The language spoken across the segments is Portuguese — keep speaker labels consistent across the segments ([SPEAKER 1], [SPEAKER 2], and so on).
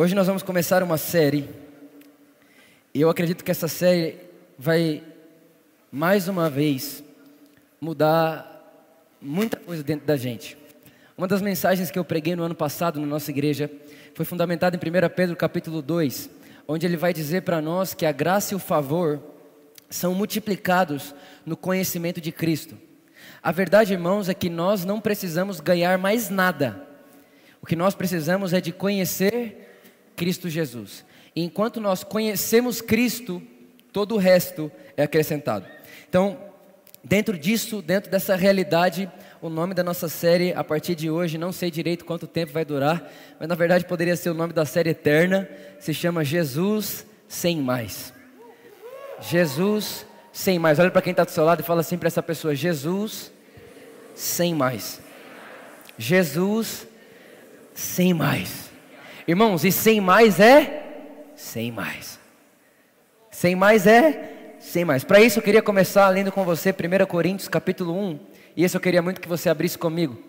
[SPEAKER 1] Hoje nós vamos começar uma série. E eu acredito que essa série vai, mais uma vez, mudar muita coisa dentro da gente. Uma das mensagens que eu preguei no ano passado na nossa igreja foi fundamentada em 1 Pedro capítulo 2, onde ele vai dizer para nós que a graça e o favor são multiplicados no conhecimento de Cristo. A verdade, irmãos, é que nós não precisamos ganhar mais nada. O que nós precisamos é de conhecer Cristo Jesus. E enquanto nós conhecemos Cristo, todo o resto é acrescentado. Então, dentro disso, dentro dessa realidade, o nome da nossa série a partir de hoje, não sei direito quanto tempo vai durar, mas na verdade poderia ser o nome da série eterna, se chama Jesus sem mais. Jesus sem mais. Olha para quem está do seu lado e fala assim para essa pessoa: Jesus sem mais. Jesus sem mais. Irmãos, e sem mais é sem mais. Sem mais é sem mais. Para isso eu queria começar lendo com você 1 Coríntios capítulo 1, e esse eu queria muito que você abrisse comigo.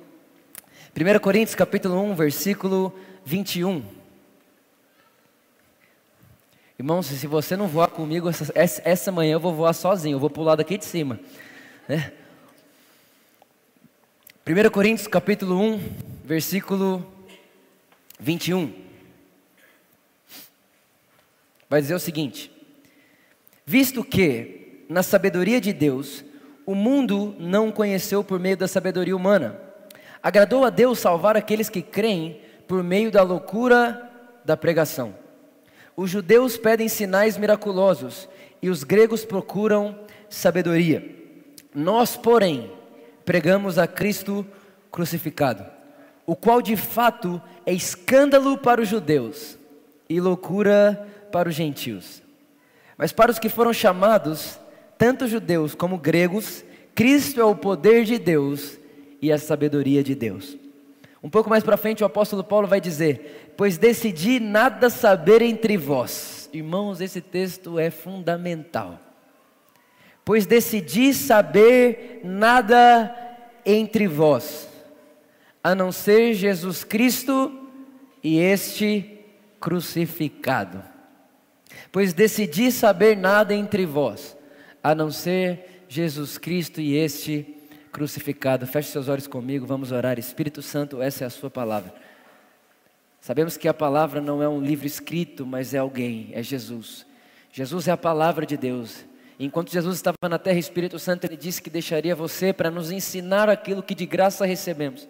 [SPEAKER 1] 1 Coríntios capítulo 1, versículo 21. Irmãos, se você não voar comigo essa, essa manhã, eu vou voar sozinho, eu vou pular daqui de cima. Né? 1 Coríntios capítulo 1, versículo 21 vai dizer o seguinte: Visto que, na sabedoria de Deus, o mundo não conheceu por meio da sabedoria humana, agradou a Deus salvar aqueles que creem por meio da loucura da pregação. Os judeus pedem sinais miraculosos e os gregos procuram sabedoria. Nós, porém, pregamos a Cristo crucificado, o qual de fato é escândalo para os judeus e loucura para os gentios. Mas para os que foram chamados, tanto judeus como gregos, Cristo é o poder de Deus e a sabedoria de Deus. Um pouco mais para frente, o apóstolo Paulo vai dizer: Pois decidi nada saber entre vós. Irmãos, esse texto é fundamental. Pois decidi saber nada entre vós, a não ser Jesus Cristo e este crucificado. Pois decidi saber nada entre vós, a não ser Jesus Cristo e este crucificado. Feche seus olhos comigo, vamos orar. Espírito Santo, essa é a Sua palavra. Sabemos que a palavra não é um livro escrito, mas é alguém, é Jesus. Jesus é a palavra de Deus. Enquanto Jesus estava na terra, Espírito Santo, ele disse que deixaria você para nos ensinar aquilo que de graça recebemos.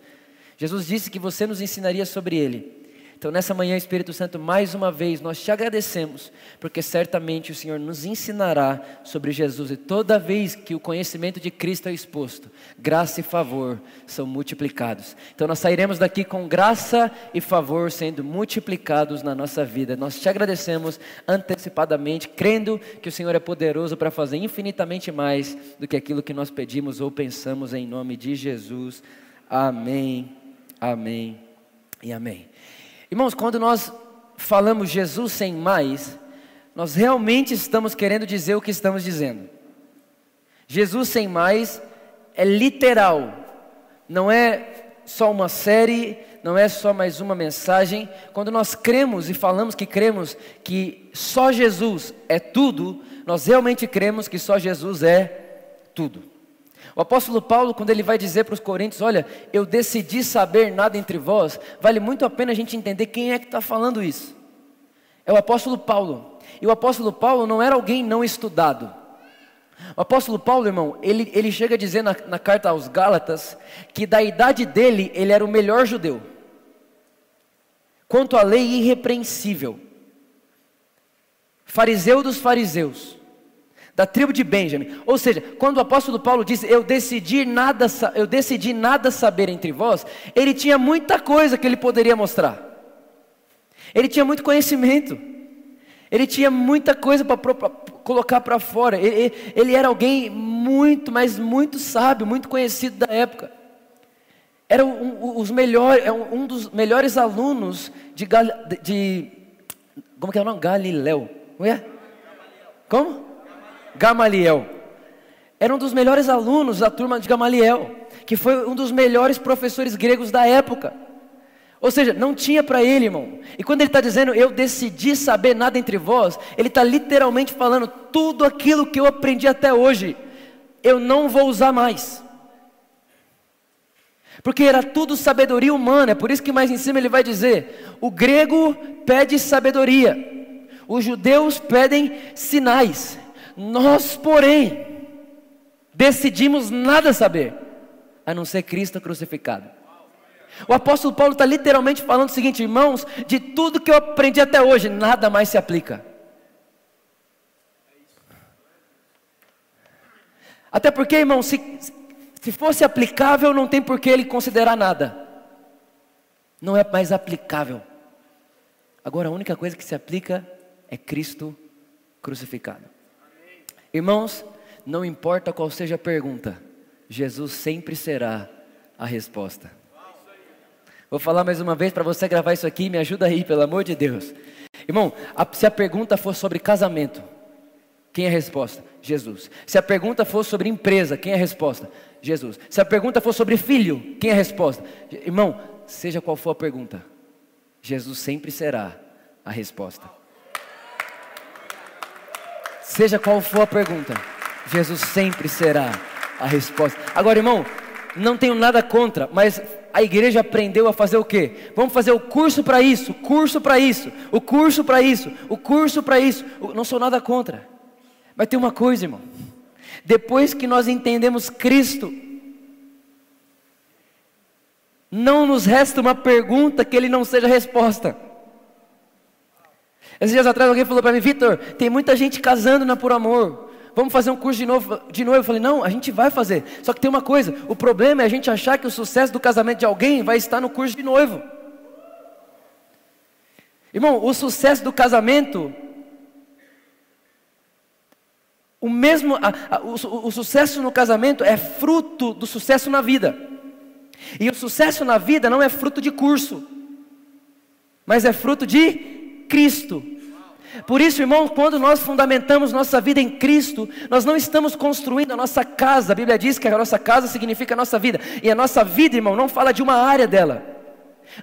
[SPEAKER 1] Jesus disse que você nos ensinaria sobre ele. Então, nessa manhã, Espírito Santo, mais uma vez nós te agradecemos, porque certamente o Senhor nos ensinará sobre Jesus e toda vez que o conhecimento de Cristo é exposto, graça e favor são multiplicados. Então, nós sairemos daqui com graça e favor sendo multiplicados na nossa vida. Nós te agradecemos antecipadamente, crendo que o Senhor é poderoso para fazer infinitamente mais do que aquilo que nós pedimos ou pensamos em nome de Jesus. Amém, amém e amém. Irmãos, quando nós falamos Jesus sem mais, nós realmente estamos querendo dizer o que estamos dizendo. Jesus sem mais é literal, não é só uma série, não é só mais uma mensagem. Quando nós cremos e falamos que cremos que só Jesus é tudo, nós realmente cremos que só Jesus é tudo. O apóstolo Paulo, quando ele vai dizer para os coríntios: Olha, eu decidi saber nada entre vós, vale muito a pena a gente entender quem é que está falando isso. É o apóstolo Paulo. E o apóstolo Paulo não era alguém não estudado. O apóstolo Paulo, irmão, ele, ele chega a dizer na, na carta aos Gálatas que da idade dele ele era o melhor judeu. Quanto à lei irrepreensível, fariseu dos fariseus da tribo de Benjamim. Ou seja, quando o apóstolo Paulo diz: "Eu decidi nada, eu decidi nada saber entre vós", ele tinha muita coisa que ele poderia mostrar. Ele tinha muito conhecimento. Ele tinha muita coisa para colocar para fora. Ele, ele, era alguém muito, mas muito sábio, muito conhecido da época. Era um, os melhores, é um dos melhores alunos de, de como que é o nome? Galileu. É? Como? Gamaliel. Era um dos melhores alunos da turma de Gamaliel, que foi um dos melhores professores gregos da época. Ou seja, não tinha para ele, irmão. E quando ele está dizendo, eu decidi saber nada entre vós, ele está literalmente falando, tudo aquilo que eu aprendi até hoje, eu não vou usar mais. Porque era tudo sabedoria humana, é por isso que mais em cima ele vai dizer: o grego pede sabedoria, os judeus pedem sinais, nós, porém, decidimos nada saber, a não ser Cristo crucificado. O apóstolo Paulo está literalmente falando o seguinte, irmãos: de tudo que eu aprendi até hoje, nada mais se aplica. Até porque, irmão, se, se fosse aplicável, não tem por que ele considerar nada. Não é mais aplicável. Agora, a única coisa que se aplica é Cristo crucificado. Irmãos, não importa qual seja a pergunta, Jesus sempre será a resposta. Vou falar mais uma vez para você gravar isso aqui, me ajuda aí, pelo amor de Deus. Irmão, a, se a pergunta for sobre casamento, quem é a resposta? Jesus. Se a pergunta for sobre empresa, quem é a resposta? Jesus. Se a pergunta for sobre filho, quem é a resposta? Irmão, seja qual for a pergunta, Jesus sempre será a resposta. Seja qual for a pergunta, Jesus sempre será a resposta. Agora, irmão, não tenho nada contra, mas a igreja aprendeu a fazer o quê? Vamos fazer o curso para isso, curso para isso, o curso para isso, o curso para isso. Não sou nada contra. Mas tem uma coisa, irmão. Depois que nós entendemos Cristo, não nos resta uma pergunta que ele não seja resposta. Esses dias atrás alguém falou para mim, Vitor, tem muita gente casando na por amor vamos fazer um curso de novo, de novo. Eu falei, não, a gente vai fazer. Só que tem uma coisa: o problema é a gente achar que o sucesso do casamento de alguém vai estar no curso de noivo. Irmão, o sucesso do casamento, o mesmo, a, a, o, o sucesso no casamento é fruto do sucesso na vida. E o sucesso na vida não é fruto de curso, mas é fruto de Cristo. Por isso, irmão, quando nós fundamentamos nossa vida em Cristo, nós não estamos construindo a nossa casa. A Bíblia diz que a nossa casa significa a nossa vida. E a nossa vida, irmão, não fala de uma área dela.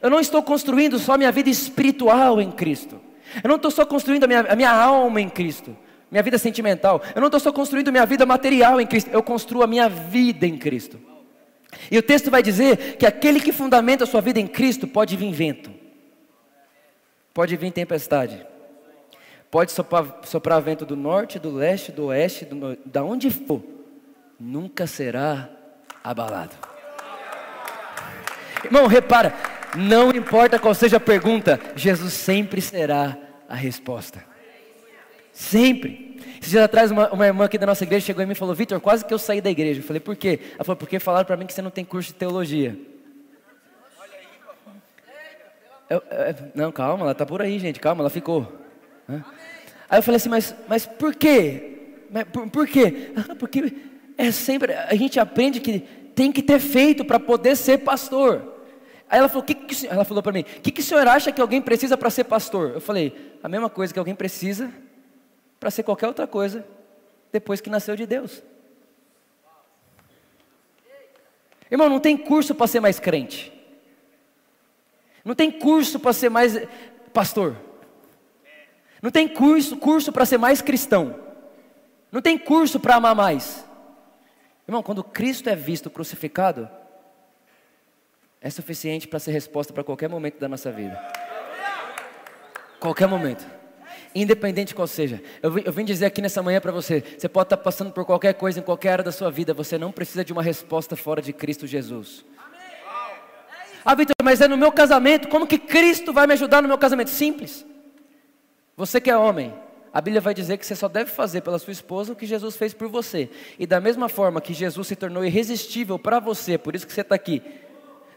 [SPEAKER 1] Eu não estou construindo só minha vida espiritual em Cristo. Eu não estou só construindo a minha, a minha alma em Cristo, minha vida sentimental. Eu não estou só construindo minha vida material em Cristo. Eu construo a minha vida em Cristo. E o texto vai dizer que aquele que fundamenta a sua vida em Cristo pode vir vento, pode vir tempestade Pode soprar, soprar vento do norte, do leste, do oeste, do, da onde for, nunca será abalado. Irmão, repara, não importa qual seja a pergunta, Jesus sempre será a resposta. Sempre. Esses dias atrás, uma, uma, irmã aqui da nossa igreja chegou em mim e falou: Vitor, quase que eu saí da igreja. Eu falei: Por quê? Ela falou: Porque falaram para mim que você não tem curso de teologia. Eu, eu, não, calma, ela está por aí, gente, calma, ela ficou. Aí eu falei assim, mas, mas por quê? Mas por, por quê? Ah, porque é sempre, a gente aprende que tem que ter feito para poder ser pastor. Aí ela falou, que que, ela falou para mim, o que, que o senhor acha que alguém precisa para ser pastor? Eu falei, a mesma coisa que alguém precisa para ser qualquer outra coisa depois que nasceu de Deus. Irmão, não tem curso para ser mais crente. Não tem curso para ser mais pastor. Não tem curso, curso para ser mais cristão. Não tem curso para amar mais. Irmão, quando Cristo é visto crucificado, é suficiente para ser resposta para qualquer momento da nossa vida. Qualquer momento. Independente qual seja. Eu eu vim dizer aqui nessa manhã para você: você pode estar passando por qualquer coisa em qualquer área da sua vida, você não precisa de uma resposta fora de Cristo Jesus. Ah, Vitor, mas é no meu casamento, como que Cristo vai me ajudar no meu casamento? Simples. Você que é homem, a Bíblia vai dizer que você só deve fazer pela sua esposa o que Jesus fez por você. E da mesma forma que Jesus se tornou irresistível para você, por isso que você está aqui.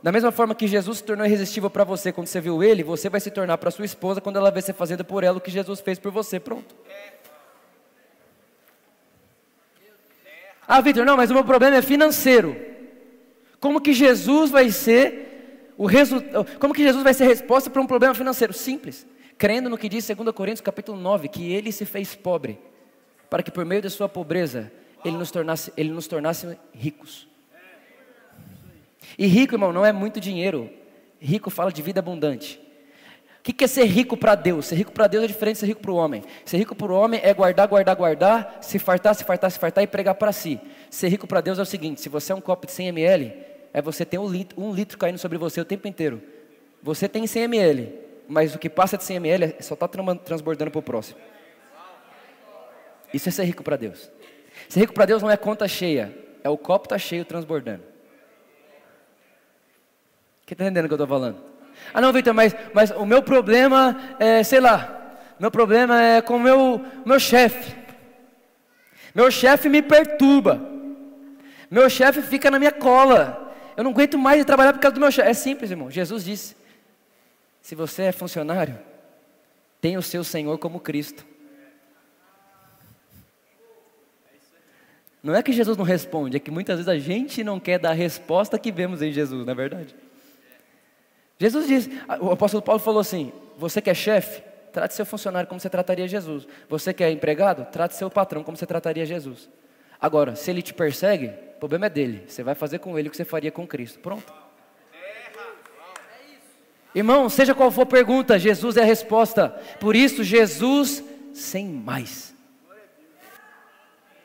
[SPEAKER 1] Da mesma forma que Jesus se tornou irresistível para você quando você viu ele, você vai se tornar para sua esposa quando ela vê você fazendo por ela o que Jesus fez por você. Pronto. Ah, Vitor, não, mas o meu problema é financeiro. Como que Jesus vai ser o resultado? Como que Jesus vai ser resposta para um problema financeiro? Simples crendo no que diz 2 Coríntios capítulo 9, que ele se fez pobre, para que por meio da sua pobreza ele nos tornasse, ele nos tornasse ricos. E rico, irmão, não é muito dinheiro. Rico fala de vida abundante. O que é ser rico para Deus? Ser rico para Deus é diferente de ser rico para o homem. Ser rico para o homem é guardar, guardar, guardar, se fartar, se fartar, se fartar e pregar para si. Ser rico para Deus é o seguinte: se você é um copo de 100 ml, é você ter um litro, um litro caindo sobre você o tempo inteiro. Você tem 100 ml, mas o que passa de 100 ml é só está transbordando para o próximo. Isso é ser rico para Deus. Ser rico para Deus não é conta cheia, é o copo está cheio transbordando. Quem está entendendo o que eu estou falando? Ah, não, Vitor, mas, mas o meu problema é, sei lá, meu problema é com o meu, meu chefe. Meu chefe me perturba. Meu chefe fica na minha cola. Eu não aguento mais trabalhar por causa do meu chefe. É simples, irmão. Jesus disse: se você é funcionário, tenha o seu Senhor como Cristo. Não é que Jesus não responde, é que muitas vezes a gente não quer dar a resposta que vemos em Jesus, não é verdade? Jesus diz, o apóstolo Paulo falou assim: você que é chefe, trate seu funcionário como você trataria Jesus. Você que é empregado, trate seu patrão como você trataria Jesus. Agora, se ele te persegue, problema é dele. Você vai fazer com ele o que você faria com Cristo. Pronto. Irmão, seja qual for a pergunta, Jesus é a resposta. Por isso, Jesus sem mais.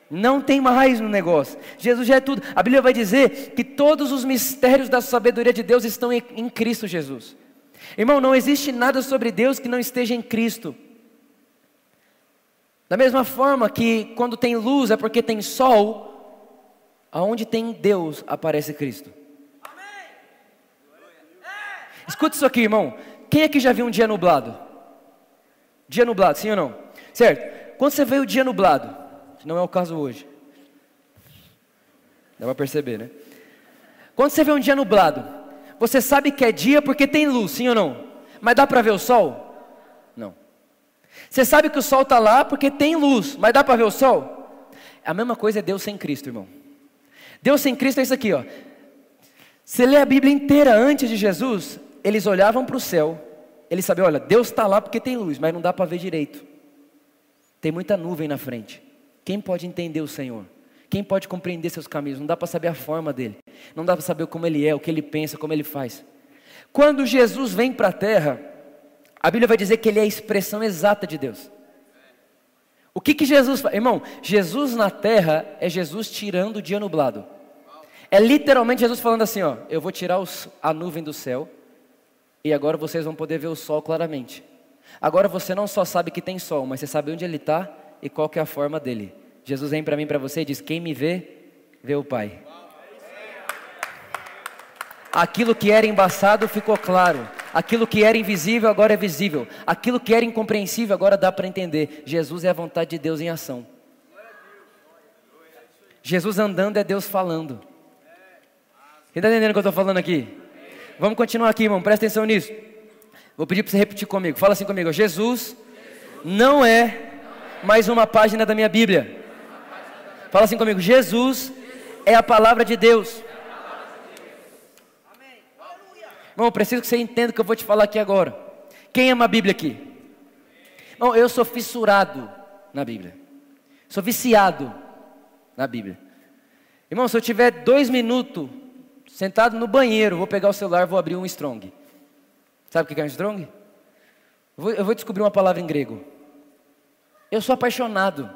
[SPEAKER 1] Não tem mais no negócio. Jesus já é tudo. A Bíblia vai dizer que todos os mistérios da sabedoria de Deus estão em, em Cristo Jesus. Irmão, não existe nada sobre Deus que não esteja em Cristo. Da mesma forma que quando tem luz é porque tem sol, aonde tem Deus aparece Cristo. Escuta isso aqui, irmão. Quem aqui já viu um dia nublado? Dia nublado, sim ou não? Certo? Quando você vê o dia nublado, que não é o caso hoje. Dá para perceber, né? Quando você vê um dia nublado, você sabe que é dia porque tem luz, sim ou não? Mas dá para ver o sol? Não. Você sabe que o sol está lá porque tem luz, mas dá para ver o sol? A mesma coisa é Deus sem Cristo, irmão. Deus sem Cristo é isso aqui, ó. Você lê a Bíblia inteira antes de Jesus, eles olhavam para o céu, eles sabiam, olha, Deus está lá porque tem luz, mas não dá para ver direito. Tem muita nuvem na frente. Quem pode entender o Senhor? Quem pode compreender seus caminhos? Não dá para saber a forma dele. Não dá para saber como ele é, o que ele pensa, como ele faz. Quando Jesus vem para a terra, a Bíblia vai dizer que ele é a expressão exata de Deus. O que, que Jesus faz? Irmão, Jesus na terra é Jesus tirando o dia nublado. É literalmente Jesus falando assim: ó, eu vou tirar os, a nuvem do céu e agora vocês vão poder ver o sol claramente. Agora você não só sabe que tem sol, mas você sabe onde ele está e qual que é a forma dele. Jesus vem para mim, para você e diz: Quem me vê, vê o Pai. Aquilo que era embaçado ficou claro. Aquilo que era invisível agora é visível. Aquilo que era incompreensível agora dá para entender. Jesus é a vontade de Deus em ação. Jesus andando é Deus falando. Você está entendendo o que eu estou falando aqui? Vamos continuar aqui, irmão. Presta atenção nisso. Vou pedir para você repetir comigo. Fala assim comigo. Jesus não é mais uma página da minha Bíblia. Fala assim comigo: Jesus é a palavra de Deus. Irmão, preciso que você entenda o que eu vou te falar aqui agora. Quem ama a Bíblia aqui? Irmão, eu sou fissurado na Bíblia. Sou viciado na Bíblia. Irmão, se eu tiver dois minutos sentado no banheiro, vou pegar o celular, vou abrir um strong. Sabe o que é um strong? Eu vou, eu vou descobrir uma palavra em grego. Eu sou apaixonado.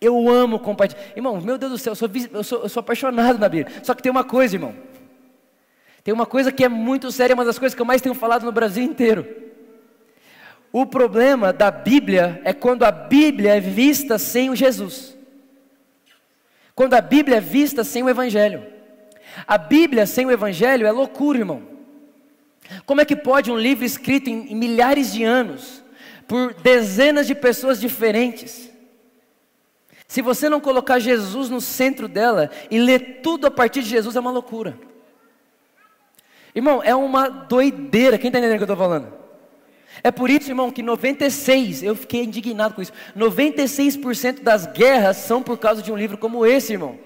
[SPEAKER 1] Eu amo compartilhar. Irmão, meu Deus do céu, eu sou, eu, sou, eu sou apaixonado na Bíblia. Só que tem uma coisa, irmão. Tem uma coisa que é muito séria, uma das coisas que eu mais tenho falado no Brasil inteiro. O problema da Bíblia é quando a Bíblia é vista sem o Jesus. Quando a Bíblia é vista sem o Evangelho. A Bíblia sem o Evangelho é loucura, irmão. Como é que pode um livro escrito em, milhares de anos por dezenas de pessoas diferentes. Se você não colocar Jesus no centro dela e ler tudo a partir de Jesus, é uma loucura. Irmão, é uma doideira. Quem está entendendo o que eu estou falando? É por isso, irmão, que 96, eu fiquei indignado com isso. 96% das guerras são por causa de um livro como esse, irmão.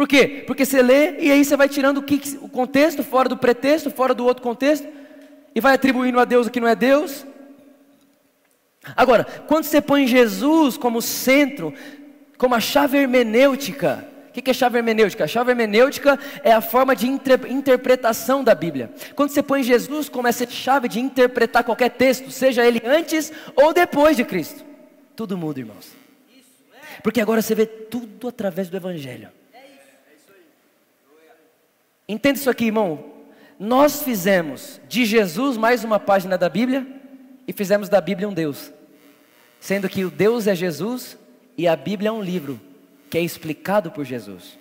[SPEAKER 1] Por quê? Porque você lê e aí você vai tirando o, que, o contexto, fora do pretexto, fora do outro contexto, e vai atribuindo a Deus o que não é Deus, Agora, quando você põe Jesus como centro, como a chave hermenêutica, O que é chave hermenêutica? A chave hermenêutica é a forma de interpretação da Bíblia. Quando você põe Jesus como essa chave de interpretar qualquer texto, seja ele antes ou depois de Cristo, tudo muda, irmãos. Porque agora você vê tudo através do Evangelho. Entenda isso aqui, irmão. Nós fizemos de Jesus mais uma página da Bíblia e fizemos da Bíblia um Deus. Sendo que o Deus é Jesus e a Bíblia é um livro que é explicado por Jesus.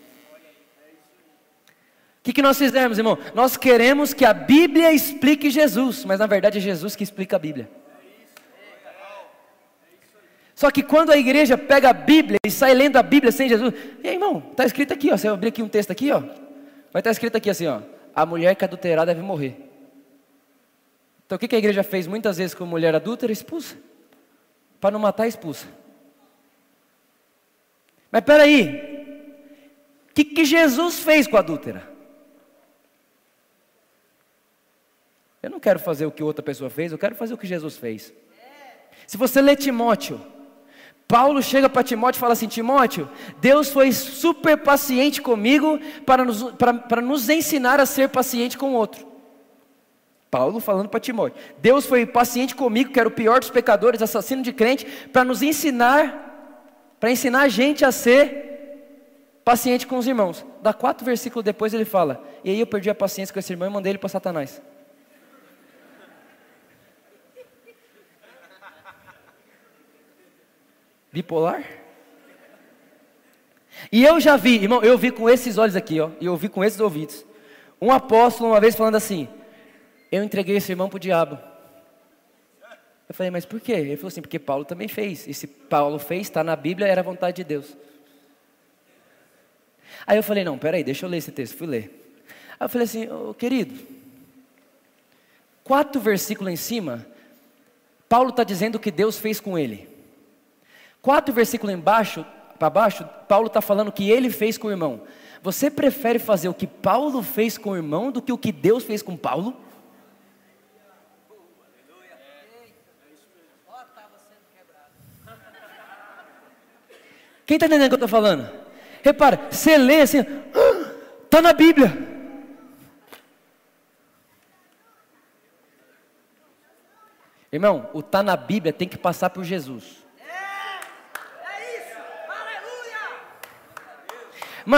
[SPEAKER 1] O que, que nós fizemos, irmão? Nós queremos que a Bíblia explique Jesus, mas na verdade é Jesus que explica a Bíblia. Só que quando a igreja pega a Bíblia e sai lendo a Bíblia sem Jesus, e aí, irmão, está escrito aqui, ó, você abrir aqui um texto aqui, ó, vai estar escrito aqui assim, ó, a mulher que adulterar deve morrer. Então o que a igreja fez muitas vezes com mulher adúltera? Expulsa. Para não matar, expulsa. Mas peraí, o que, que Jesus fez com a adúltera? Eu não quero fazer o que outra pessoa fez, eu quero fazer o que Jesus fez. Se você lê Timóteo, Paulo chega para Timóteo e fala assim: Timóteo, Deus foi super paciente comigo para nos, para, para nos ensinar a ser paciente com o outro. Paulo falando para Timóteo: Deus foi paciente comigo, que era o pior dos pecadores, assassino de crente, para nos ensinar para ensinar a gente a ser paciente com os irmãos. Dá quatro versículos depois ele fala: E aí eu perdi a paciência com esse irmão e mandei ele para Satanás. Bipolar? E eu já vi, irmão, eu vi com esses olhos aqui, ó, e eu vi com esses ouvidos. Um apóstolo uma vez falando assim: Eu entreguei esse irmão para o diabo. Eu falei, mas por quê? Ele falou assim, porque Paulo também fez. E se Paulo fez, está na Bíblia, era a vontade de Deus. Aí eu falei, não, peraí, deixa eu ler esse texto. Fui ler. Aí eu falei assim, oh, querido, quatro versículos em cima, Paulo está dizendo o que Deus fez com ele. Quatro versículos embaixo, para baixo, Paulo está falando que ele fez com o irmão. Você prefere fazer o que Paulo fez com o irmão do que o que Deus fez com Paulo? Quem está entendendo o que eu estou falando? Repara, você lê assim, está ah, na Bíblia. Irmão, o está na Bíblia tem que passar por Jesus.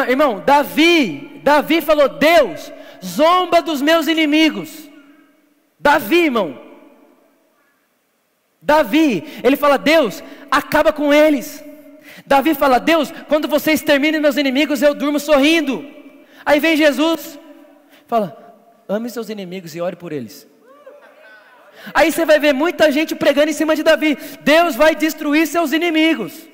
[SPEAKER 1] Irmão, Davi, Davi falou: Deus, zomba dos meus inimigos. Davi, irmão. Davi, ele fala: Deus, acaba com eles. Davi fala: Deus, quando você extermina meus inimigos, eu durmo sorrindo. Aí vem Jesus, fala: ame seus inimigos e ore por eles. Aí você vai ver muita gente pregando em cima de Davi: Deus vai destruir seus inimigos.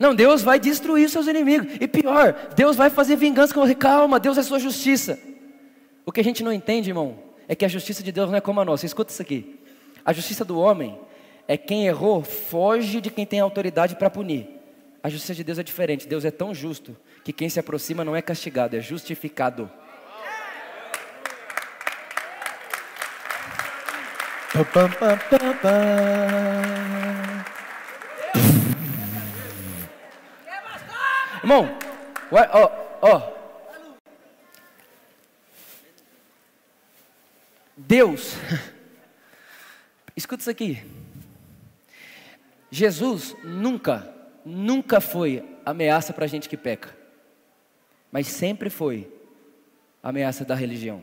[SPEAKER 1] Não, Deus vai destruir seus inimigos. E pior, Deus vai fazer vingança com calma, Deus é sua justiça. O que a gente não entende, irmão, é que a justiça de Deus não é como a nossa. Escuta isso aqui. A justiça do homem é quem errou foge de quem tem autoridade para punir. A justiça de Deus é diferente. Deus é tão justo que quem se aproxima não é castigado, é justificado. Irmão, ó, ó, Deus, escuta isso aqui. Jesus nunca, nunca foi ameaça para gente que peca, mas sempre foi ameaça da religião.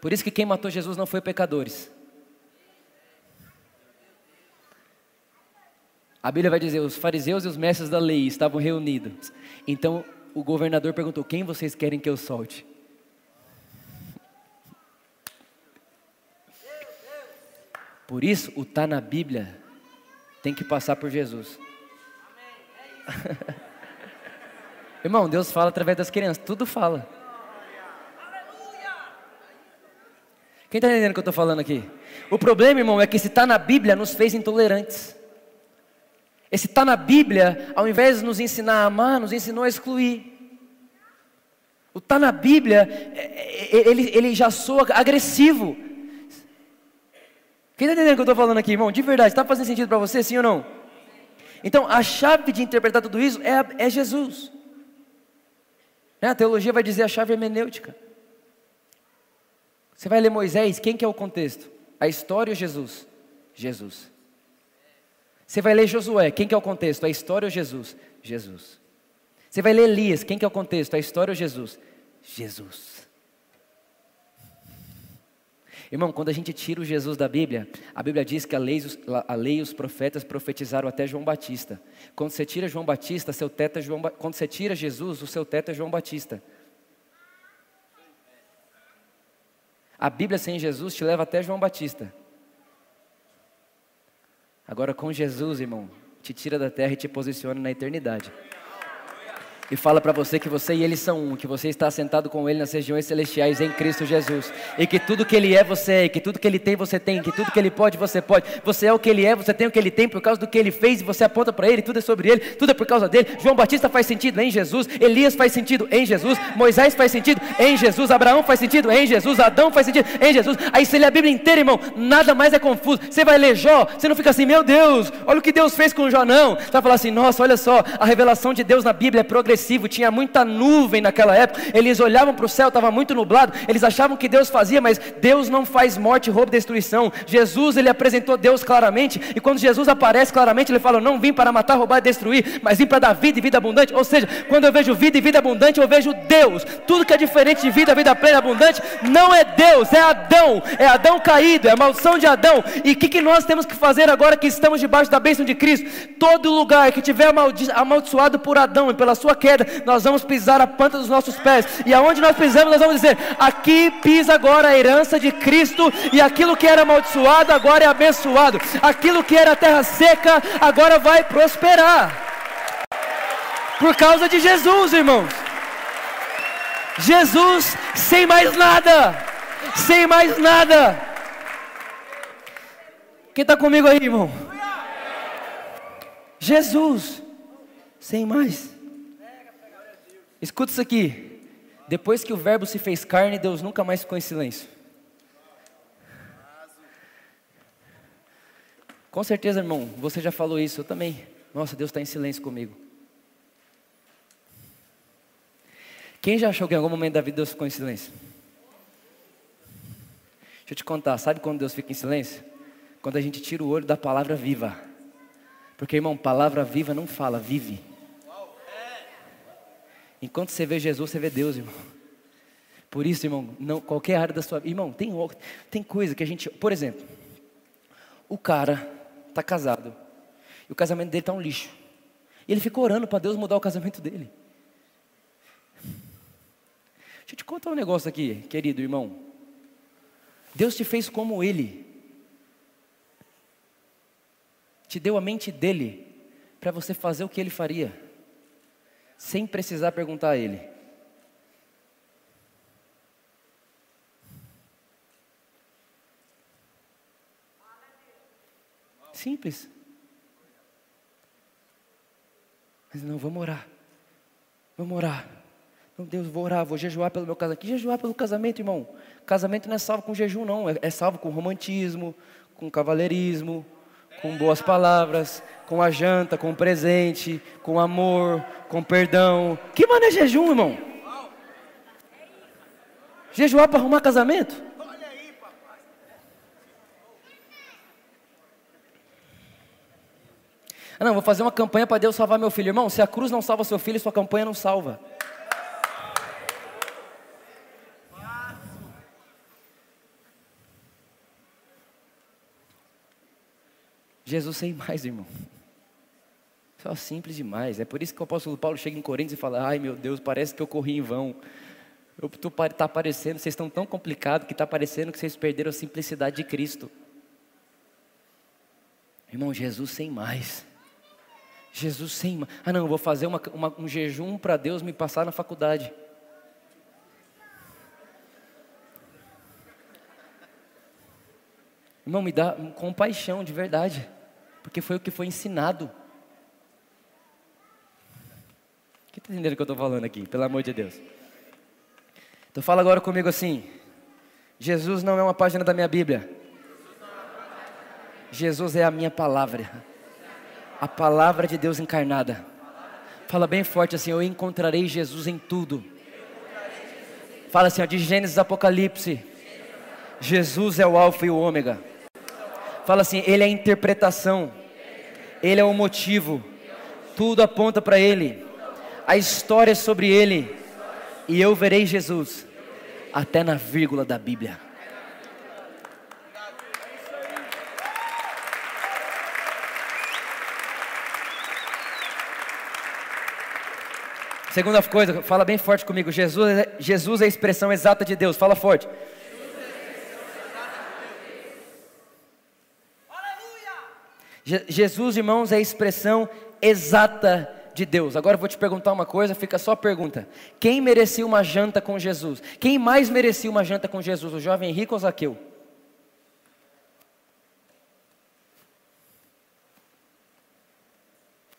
[SPEAKER 1] Por isso que quem matou Jesus não foi pecadores. A Bíblia vai dizer: os fariseus e os mestres da lei estavam reunidos. Então o governador perguntou: quem vocês querem que eu solte? Por isso, o tá na Bíblia tem que passar por Jesus. Irmão, Deus fala através das crianças, tudo fala. Quem está entendendo o que eu estou falando aqui? O problema, irmão, é que se está na Bíblia nos fez intolerantes. Esse está na Bíblia, ao invés de nos ensinar a amar, nos ensinou a excluir. O está na Bíblia, é, é, ele, ele já soa agressivo. Quem está entendendo o que eu estou falando aqui, irmão? De verdade, está fazendo sentido para você, sim ou não? Então, a chave de interpretar tudo isso é, é Jesus. Né? A teologia vai dizer a chave hermenêutica. Você vai ler Moisés, quem que é o contexto? A história ou Jesus? Jesus. Você vai ler Josué, quem que é o contexto? A história ou Jesus? Jesus. Você vai ler Elias, quem que é o contexto? A história ou Jesus? Jesus. Irmão, quando a gente tira o Jesus da Bíblia, a Bíblia diz que a lei, a lei e os profetas profetizaram até João Batista. Quando você tira João Batista, seu teto é João Quando você tira Jesus, o seu teto é João Batista. A Bíblia sem Jesus te leva até João Batista. Agora com Jesus, irmão, te tira da terra e te posiciona na eternidade e fala para você que você e ele são um, que você está sentado com ele nas regiões celestiais em Cristo Jesus, e que tudo que ele é você é, que tudo que ele tem você tem, que tudo que ele pode você pode. Você é o que ele é, você tem o que ele tem por causa do que ele fez e você aponta para ele, tudo é sobre ele, tudo é por causa dele. João Batista faz sentido em Jesus, Elias faz sentido em Jesus, Moisés faz sentido em Jesus, Abraão faz sentido em Jesus, Adão faz sentido em Jesus. Aí você lê a Bíblia inteira, irmão, nada mais é confuso. Você vai ler Jó, você não fica assim, meu Deus, olha o que Deus fez com Jó, não. Você vai falar assim, nossa, olha só, a revelação de Deus na Bíblia é progressiva tinha muita nuvem naquela época. Eles olhavam para o céu, estava muito nublado. Eles achavam que Deus fazia, mas Deus não faz morte, roubo, destruição. Jesus, ele apresentou Deus claramente. E quando Jesus aparece claramente, ele fala: Não vim para matar, roubar e destruir, mas vim para dar vida e vida abundante. Ou seja, quando eu vejo vida e vida abundante, eu vejo Deus. Tudo que é diferente de vida, vida plena abundante, não é Deus, é Adão. É Adão caído, é a maldição de Adão. E o que, que nós temos que fazer agora que estamos debaixo da bênção de Cristo? Todo lugar que tiver amaldiçoado por Adão e pela sua queda, nós vamos pisar a planta dos nossos pés. E aonde nós pisamos, nós vamos dizer: aqui pisa agora a herança de Cristo, e aquilo que era amaldiçoado agora é abençoado. Aquilo que era terra seca agora vai prosperar. Por causa de Jesus, irmãos. Jesus sem mais nada. Sem mais nada. Quem está comigo aí, irmão? Jesus, sem mais. Escuta isso aqui. Depois que o Verbo se fez carne, Deus nunca mais ficou em silêncio. Com certeza, irmão, você já falou isso, eu também. Nossa, Deus está em silêncio comigo. Quem já achou que em algum momento da vida Deus ficou em silêncio? Deixa eu te contar, sabe quando Deus fica em silêncio? Quando a gente tira o olho da palavra viva. Porque, irmão, palavra viva não fala, vive. Enquanto você vê Jesus, você vê Deus, irmão. Por isso, irmão, não, qualquer área da sua vida. Irmão, tem, tem coisa que a gente. Por exemplo, o cara está casado. E o casamento dele está um lixo. E ele ficou orando para Deus mudar o casamento dele. Deixa eu te contar um negócio aqui, querido irmão. Deus te fez como Ele. Te deu a mente dele para você fazer o que Ele faria sem precisar perguntar a Ele. Simples. Mas não, vamos orar. Vamos orar. Meu Deus, vou orar, vou jejuar pelo meu casamento. Que jejuar pelo casamento, irmão? Casamento não é salvo com jejum, não. É, é salvo com romantismo, com cavalheirismo, com boas palavras, com a janta, com o presente, com amor, com perdão. Que mano é jejum, irmão? Jejuar para arrumar casamento? Ah, não, vou fazer uma campanha para Deus salvar meu filho. Irmão, se a cruz não salva seu filho, sua campanha não salva. Jesus sem mais, irmão. Só simples demais. É por isso que o apóstolo Paulo chega em Coríntios e fala: Ai meu Deus, parece que eu corri em vão. Está parecendo, vocês estão tão complicados que está parecendo que vocês perderam a simplicidade de Cristo. Irmão, Jesus sem mais. Jesus sem mais. Ah, não, eu vou fazer uma, uma, um jejum para Deus me passar na faculdade. Irmão, me dá compaixão de verdade porque foi o que foi ensinado. Quem está entendendo o que eu estou falando aqui? Pelo amor de Deus. Então fala agora comigo assim: Jesus não é uma página da minha Bíblia. Jesus é a minha palavra. A palavra de Deus encarnada. Fala bem forte assim: Eu encontrarei Jesus em tudo. Fala assim, ó, de Gênesis Apocalipse. Jesus é o Alfa e o Ômega. Fala assim, Ele é a interpretação. Ele é o motivo. Tudo aponta para Ele. A história é sobre Ele. E eu verei Jesus até na vírgula da Bíblia. Segunda coisa, fala bem forte comigo. Jesus, é, Jesus é a expressão exata de Deus. Fala forte. Jesus, irmãos, é a expressão exata de Deus. Agora eu vou te perguntar uma coisa, fica só a pergunta. Quem merecia uma janta com Jesus? Quem mais merecia uma janta com Jesus? O jovem rico ou Zaqueu?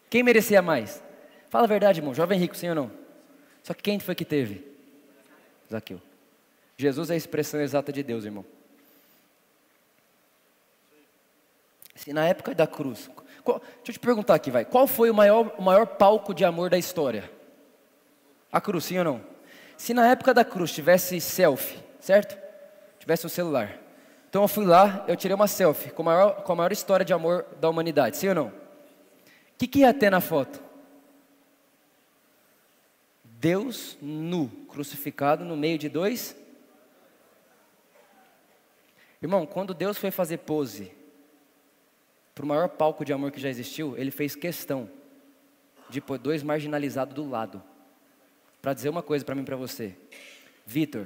[SPEAKER 1] Quem merecia mais? Fala a verdade, irmão. Jovem rico, sim ou não? Só que quem foi que teve? Zaqueu. Jesus é a expressão exata de Deus, irmão. Se na época da cruz, qual, deixa eu te perguntar aqui, vai. Qual foi o maior, o maior palco de amor da história? A cruz, sim ou não? Se na época da cruz tivesse selfie, certo? Tivesse um celular. Então eu fui lá, eu tirei uma selfie com a maior, com a maior história de amor da humanidade, sim ou não? O que, que ia ter na foto? Deus nu, crucificado no meio de dois. Irmão, quando Deus foi fazer pose para o maior palco de amor que já existiu, ele fez questão de pôr dois marginalizados do lado. Para dizer uma coisa para mim e para você. Vitor,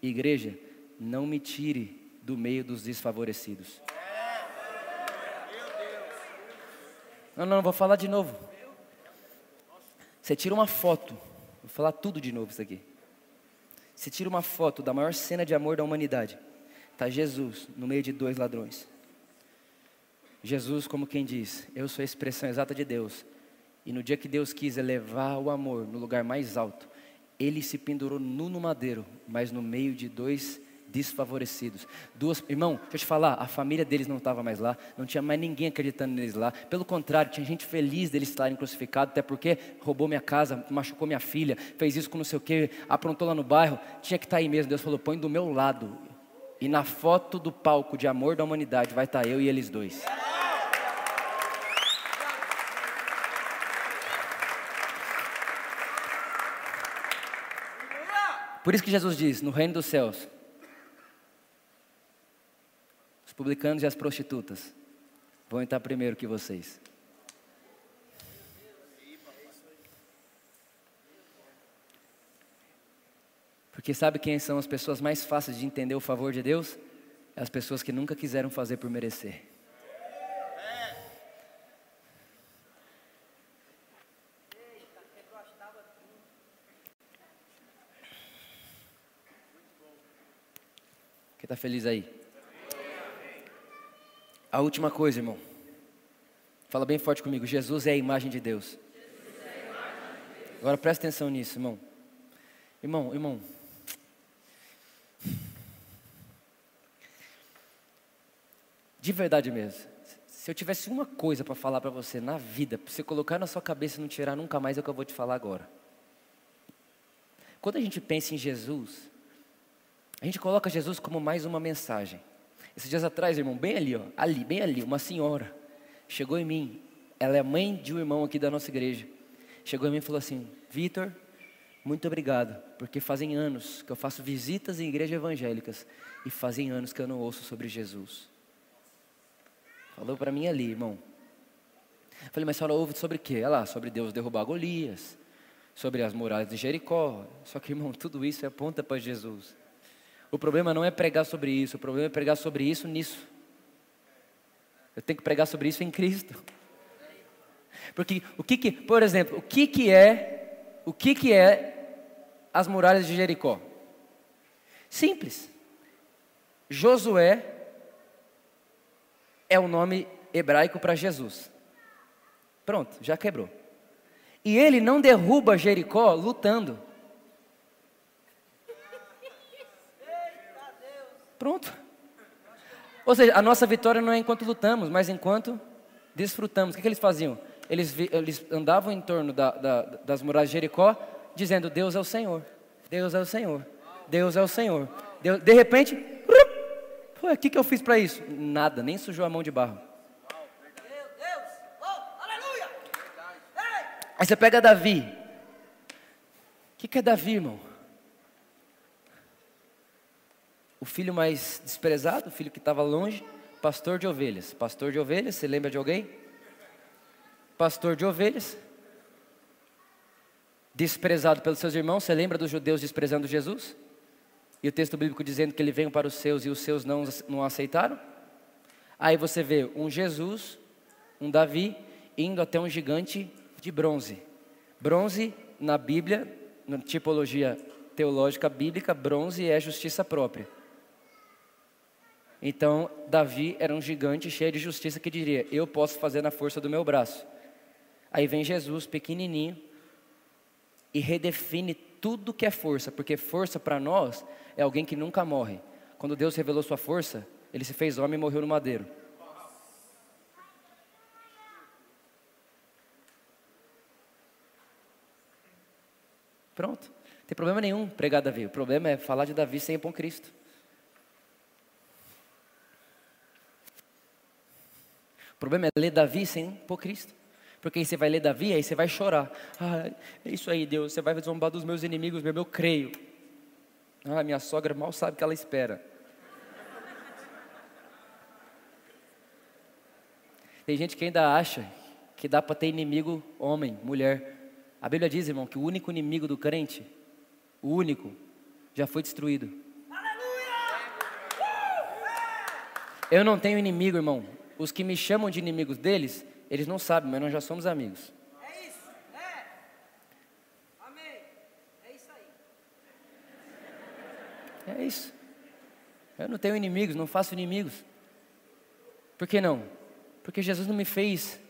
[SPEAKER 1] igreja, não me tire do meio dos desfavorecidos. Não, não, vou falar de novo. Você tira uma foto Vou falar tudo de novo isso aqui. Se tira uma foto da maior cena de amor da humanidade, está Jesus no meio de dois ladrões. Jesus, como quem diz, eu sou a expressão exata de Deus. E no dia que Deus quis elevar o amor no lugar mais alto, ele se pendurou nu no madeiro, mas no meio de dois desfavorecidos. Duas, irmão, deixa eu te falar, a família deles não estava mais lá, não tinha mais ninguém acreditando neles lá. Pelo contrário, tinha gente feliz deles estarem crucificados, até porque roubou minha casa, machucou minha filha, fez isso com não sei o que, aprontou lá no bairro. Tinha que estar tá aí mesmo. Deus falou: põe do meu lado. E na foto do palco de amor da humanidade vai estar tá eu e eles dois. Por isso que Jesus diz: no reino dos céus, os publicanos e as prostitutas vão entrar primeiro que vocês. Porque sabe quem são as pessoas mais fáceis de entender o favor de Deus? É as pessoas que nunca quiseram fazer por merecer. Quem está feliz aí? A última coisa, irmão. Fala bem forte comigo. Jesus é a imagem de Deus. Agora presta atenção nisso, irmão. Irmão, irmão. De verdade mesmo. Se eu tivesse uma coisa para falar para você na vida, para você colocar na sua cabeça e não tirar nunca mais, é o que eu vou te falar agora. Quando a gente pensa em Jesus, a gente coloca Jesus como mais uma mensagem. Esses dias atrás, irmão, bem ali, ó, ali, bem ali, uma senhora chegou em mim. Ela é mãe de um irmão aqui da nossa igreja. Chegou em mim e falou assim: Vitor, muito obrigado, porque fazem anos que eu faço visitas em igrejas evangélicas e fazem anos que eu não ouço sobre Jesus. Falou para mim ali, irmão. Falei, mas a senhora ouve sobre o quê? Olha lá, sobre Deus derrubar Golias, sobre as muralhas de Jericó. Só que, irmão, tudo isso aponta para Jesus. O problema não é pregar sobre isso, o problema é pregar sobre isso nisso. Eu tenho que pregar sobre isso em Cristo. Porque o que que, por exemplo, o que que é, o que que é as muralhas de Jericó? Simples. Josué é o nome hebraico para Jesus. Pronto, já quebrou. E ele não derruba Jericó lutando. Pronto. Ou seja, a nossa vitória não é enquanto lutamos, mas enquanto desfrutamos. O que, que eles faziam? Eles, eles andavam em torno da, da, das muralhas de Jericó, dizendo: Deus é o Senhor, Deus é o Senhor, Deus é o Senhor. Deus, de repente, o que, que eu fiz para isso? Nada, nem sujou a mão de barro. Aí você pega Davi. O que, que é Davi, irmão? O filho mais desprezado, o filho que estava longe, pastor de ovelhas. Pastor de ovelhas, você lembra de alguém? Pastor de ovelhas, desprezado pelos seus irmãos. Você lembra dos judeus desprezando Jesus? E o texto bíblico dizendo que ele veio para os seus e os seus não, não aceitaram? Aí você vê um Jesus, um Davi, indo até um gigante de bronze. Bronze, na Bíblia, na tipologia teológica bíblica, bronze é justiça própria. Então, Davi era um gigante cheio de justiça que diria: Eu posso fazer na força do meu braço. Aí vem Jesus, pequenininho, e redefine tudo que é força, porque força para nós é alguém que nunca morre. Quando Deus revelou sua força, ele se fez homem e morreu no madeiro. Pronto. Não tem problema nenhum pregar Davi. O problema é falar de Davi sem ir para Cristo. O problema é ler Davi sem pôr Cristo. Porque aí você vai ler Davi, aí você vai chorar. Ah, é isso aí, Deus, você vai zombar dos meus inimigos mesmo, eu creio. Ah, minha sogra mal sabe que ela espera. Tem gente que ainda acha que dá para ter inimigo homem, mulher. A Bíblia diz, irmão, que o único inimigo do crente, o único, já foi destruído. Eu não tenho inimigo, irmão. Os que me chamam de inimigos deles, eles não sabem, mas nós já somos amigos. É isso, é. Amém. É isso aí. É isso. Eu não tenho inimigos, não faço inimigos. Por que não? Porque Jesus não me fez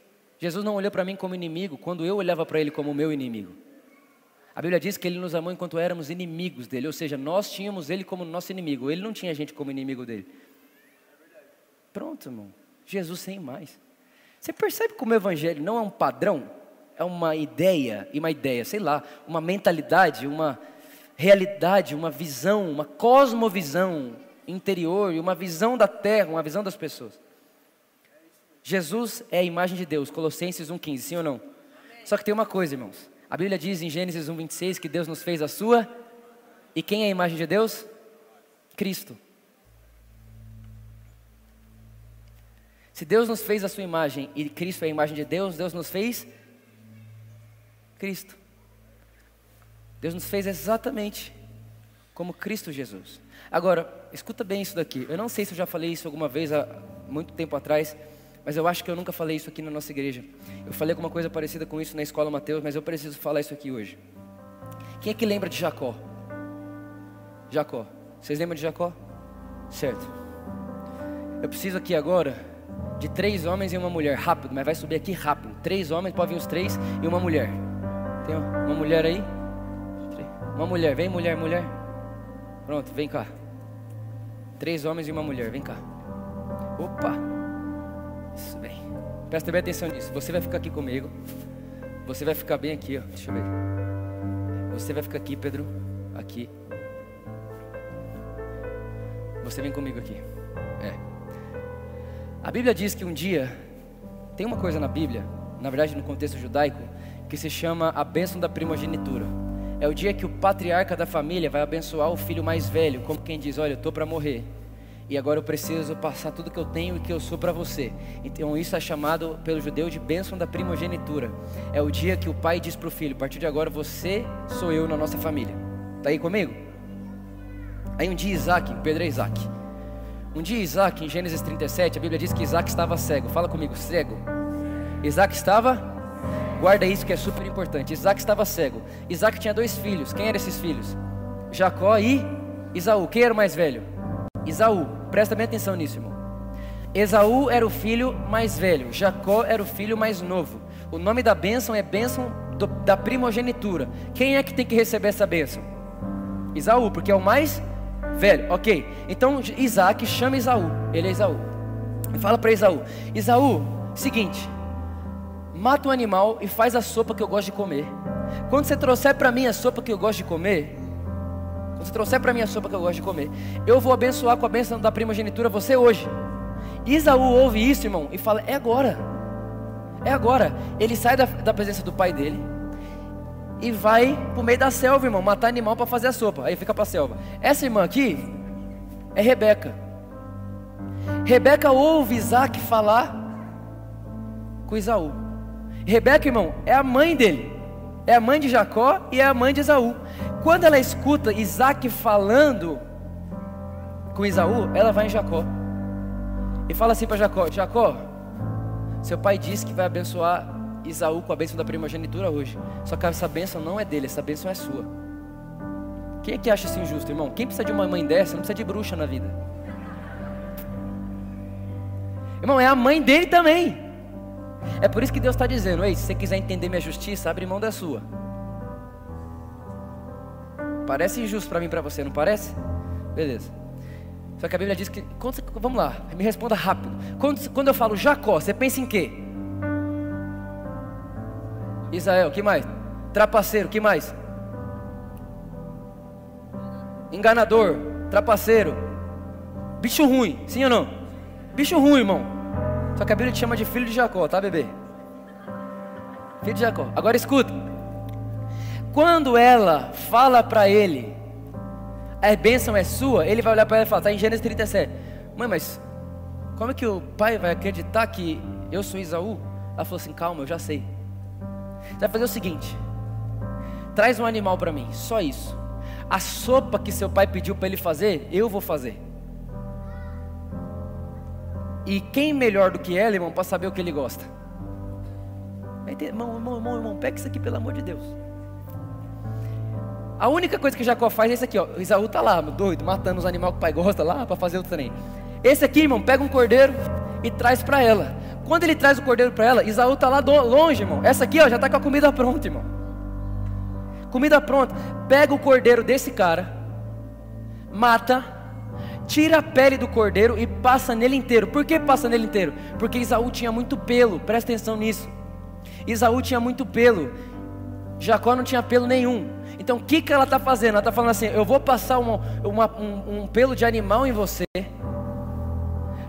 [SPEAKER 1] Jesus não olhou para mim como inimigo quando eu olhava para ele como meu inimigo. A Bíblia diz que ele nos amou enquanto éramos inimigos dele, ou seja, nós tínhamos ele como nosso inimigo, ele não tinha a gente como inimigo dele. Pronto, irmão. Jesus sem mais. Você percebe como o evangelho não é um padrão, é uma ideia, e uma ideia, sei lá, uma mentalidade, uma realidade, uma visão, uma cosmovisão interior e uma visão da terra, uma visão das pessoas. Jesus é a imagem de Deus, Colossenses 1,15, sim ou não? Amém. Só que tem uma coisa, irmãos. A Bíblia diz em Gênesis 1,26 que Deus nos fez a sua. E quem é a imagem de Deus? Cristo. Se Deus nos fez a sua imagem e Cristo é a imagem de Deus, Deus nos fez Cristo. Deus nos fez exatamente como Cristo Jesus. Agora, escuta bem isso daqui. Eu não sei se eu já falei isso alguma vez há muito tempo atrás. Mas eu acho que eu nunca falei isso aqui na nossa igreja. Eu falei alguma coisa parecida com isso na escola Mateus, mas eu preciso falar isso aqui hoje. Quem é que lembra de Jacó? Jacó. Vocês lembram de Jacó? Certo. Eu preciso aqui agora de três homens e uma mulher. Rápido, mas vai subir aqui rápido. Três homens, pode vir os três e uma mulher. Tem uma mulher aí? Uma mulher, vem mulher, mulher. Pronto, vem cá. Três homens e uma mulher, vem cá. Opa! Isso bem. Presta bem atenção nisso. Você vai ficar aqui comigo. Você vai ficar bem aqui, ó. Deixa eu ver. Você vai ficar aqui, Pedro. Aqui. Você vem comigo aqui. É. A Bíblia diz que um dia tem uma coisa na Bíblia, na verdade no contexto judaico, que se chama a bênção da primogenitura. É o dia que o patriarca da família vai abençoar o filho mais velho, como quem diz: Olha, eu estou para morrer e agora eu preciso passar tudo que eu tenho e que eu sou para você. Então isso é chamado pelo judeu de bênção da primogenitura. É o dia que o pai diz para o filho: a partir de agora você sou eu na nossa família. Está aí comigo? Aí um dia Isaac, Pedro é Isaac. Um dia Isaac, em Gênesis 37, a Bíblia diz que Isaac estava cego. Fala comigo, cego. Isaac estava, guarda isso que é super importante. Isaac estava cego. Isaac tinha dois filhos. Quem eram esses filhos? Jacó e Isaú. Quem era o mais velho? Isaú. Presta bem atenção nisso, irmão. Esaú era o filho mais velho, Jacó era o filho mais novo. O nome da bênção é bênção do, da primogenitura. Quem é que tem que receber essa bênção? Esaú, porque é o mais Velho, ok. Então Isaac chama Isaú. Ele é Isaú. E fala para Isaú: Isaú, seguinte, mata um animal e faz a sopa que eu gosto de comer. Quando você trouxer para mim a sopa que eu gosto de comer, quando você trouxer para mim a sopa que eu gosto de comer, eu vou abençoar com a bênção da primogenitura você hoje. Isaú ouve isso, irmão, e fala: É agora. É agora. Ele sai da, da presença do pai dele e vai pro meio da selva, irmão, matar animal para fazer a sopa. Aí fica para selva. Essa irmã aqui é Rebeca. Rebeca ouve Isaac falar com Isaú. Rebeca, irmão, é a mãe dele. É a mãe de Jacó e é a mãe de Isaú. Quando ela escuta Isaac falando com Isaú, ela vai em Jacó. E fala assim para Jacó: Jacó, seu pai disse que vai abençoar Isaú com a bênção da primogenitura hoje. Só que essa bênção não é dele, essa bênção é sua. Quem é que acha isso injusto, irmão? Quem precisa de uma mãe dessa não precisa de bruxa na vida. Irmão, é a mãe dele também. É por isso que Deus está dizendo: Ei, se você quiser entender minha justiça, abre mão da sua. Parece injusto para mim e para você, não parece? Beleza. Só que a Bíblia diz que. Quando, vamos lá, me responda rápido. Quando, quando eu falo Jacó, você pensa em quê? Israel, que mais? Trapaceiro, que mais? Enganador, trapaceiro, bicho ruim, sim ou não? Bicho ruim, irmão. Só que a Bíblia te chama de filho de Jacó, tá, bebê? Filho de Jacó. Agora escuta. Quando ela fala para ele, a bênção é sua, ele vai olhar para ela e falar, está em Gênesis 37. Mãe, mas como é que o pai vai acreditar que eu sou Isaú? Ela falou assim: calma, eu já sei. Você vai fazer o seguinte: traz um animal para mim, só isso. A sopa que seu pai pediu para ele fazer, eu vou fazer. E quem melhor do que ela, irmão, para saber o que ele gosta? Irmão, irmão, irmão, irmão, pega isso aqui pelo amor de Deus. A única coisa que Jacó faz é isso aqui, ó. Isaú tá lá, doido, matando os animais que o pai gosta lá para fazer o trem. Esse aqui, irmão, pega um cordeiro e traz para ela. Quando ele traz o cordeiro para ela, Isaú tá lá longe, irmão. Essa aqui, ó, já tá com a comida pronta, irmão. Comida pronta. Pega o cordeiro desse cara, mata, tira a pele do cordeiro e passa nele inteiro. Por que passa nele inteiro? Porque Isaú tinha muito pelo. Presta atenção nisso. Isaú tinha muito pelo. Jacó não tinha pelo nenhum. Então o que, que ela está fazendo? Ela está falando assim: eu vou passar uma, uma, um, um pelo de animal em você.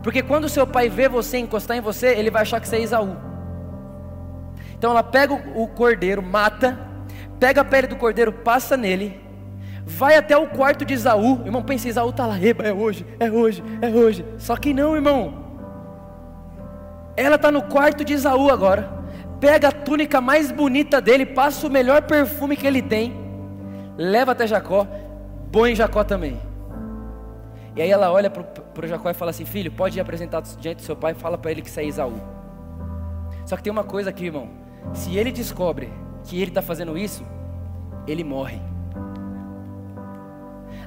[SPEAKER 1] Porque quando seu pai vê você encostar em você, ele vai achar que você é Isaú. Então ela pega o, cordeiro, mata, pega a pele do cordeiro, passa nele, vai até o quarto de Isaú. Irmão, pensa, Isaú está lá, Eba, é hoje, é hoje, é hoje. Só que não, irmão. Ela está no quarto de Isaú agora. Pega a túnica mais bonita dele, passa o melhor perfume que ele tem leva até Jacó, põe Jacó também. E aí ela olha para Jacó e fala assim: Filho, pode ir apresentar diante do seu pai, fala para ele que isso é Isaú. Só que tem uma coisa aqui, irmão: se ele descobre que ele está fazendo isso, ele morre.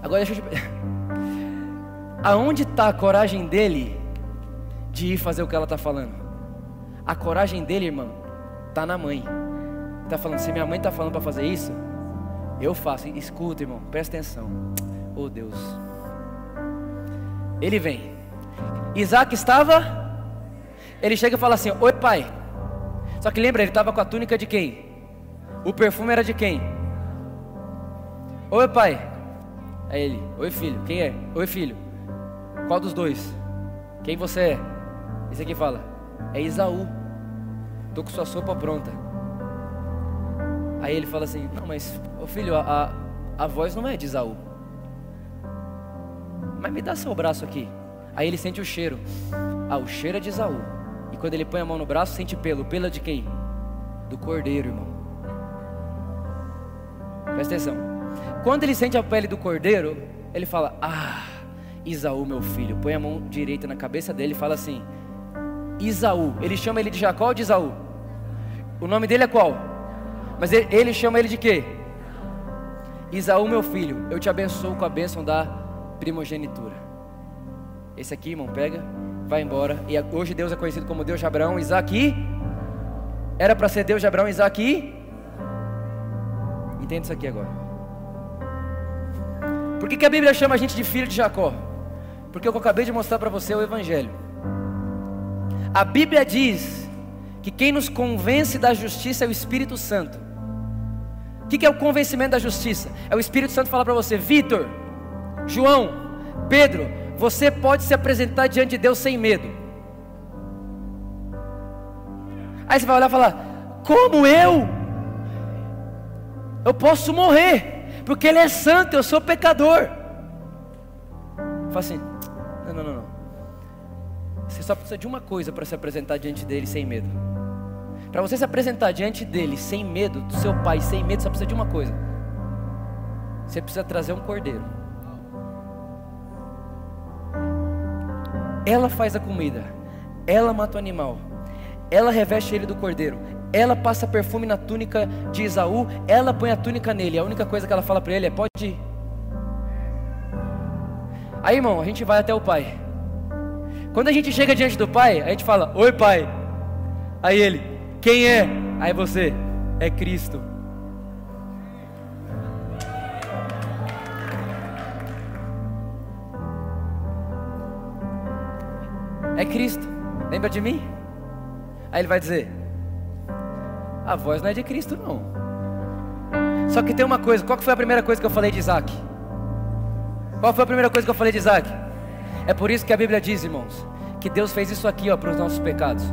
[SPEAKER 1] Agora deixa eu te... Aonde está a coragem dele de ir fazer o que ela está falando? A coragem dele, irmão, está na mãe. Está falando, se minha mãe está falando para fazer isso, eu faço, escuta, irmão, presta atenção. Oh Deus. Ele vem. Isaac estava. Ele chega e fala assim: Oi, pai. Só que lembra, ele estava com a túnica de quem? O perfume era de quem? Oi, pai. É ele. Oi, filho. Quem é? Oi, filho. Qual dos dois? Quem você é? Esse aqui fala: É Isaú. Estou com sua sopa pronta. Aí ele fala assim: Não, mas, ô filho, a, a, a voz não é de Isaú. Mas me dá seu braço aqui. Aí ele sente o cheiro. Ah, o cheiro é de Isaú. E quando ele põe a mão no braço, sente pelo. Pelo é de quem? Do cordeiro, irmão. Presta atenção. Quando ele sente a pele do cordeiro, ele fala: Ah, Isaú, meu filho. Põe a mão direita na cabeça dele e fala assim: Isaú. Ele chama ele de Jacó ou de Isaú? O nome dele é qual? Mas ele, ele chama ele de quê? Isaú, meu filho, eu te abençoo com a bênção da primogenitura. Esse aqui, irmão, pega, vai embora. E hoje Deus é conhecido como Deus de Abraão, Isaac. Era para ser Deus de Abraão, Isaac. Entenda isso aqui agora. Por que, que a Bíblia chama a gente de filho de Jacó? Porque eu acabei de mostrar para você é o Evangelho. A Bíblia diz que quem nos convence da justiça é o Espírito Santo. O que, que é o convencimento da justiça? É o Espírito Santo falar para você, Vitor, João, Pedro, você pode se apresentar diante de Deus sem medo. Aí você vai olhar e falar: Como eu? Eu posso morrer, porque Ele é santo, eu sou pecador. Fala assim: Não, não, não. Você só precisa de uma coisa para se apresentar diante dele sem medo. Para você se apresentar diante dele sem medo, do seu pai sem medo, só precisa de uma coisa. Você precisa trazer um cordeiro. Ela faz a comida, ela mata o animal, ela reveste ele do cordeiro, ela passa perfume na túnica de Isaú, ela põe a túnica nele. A única coisa que ela fala para ele é: pode ir. Aí, irmão, a gente vai até o pai. Quando a gente chega diante do pai, a gente fala: Oi, pai. Aí ele: Quem é? Aí você: É Cristo. É Cristo. Lembra de mim? Aí ele vai dizer: A voz não é de Cristo, não. Só que tem uma coisa: qual foi a primeira coisa que eu falei de Isaac? Qual foi a primeira coisa que eu falei de Isaac? É por isso que a Bíblia diz, irmãos, que Deus fez isso aqui para os nossos pecados.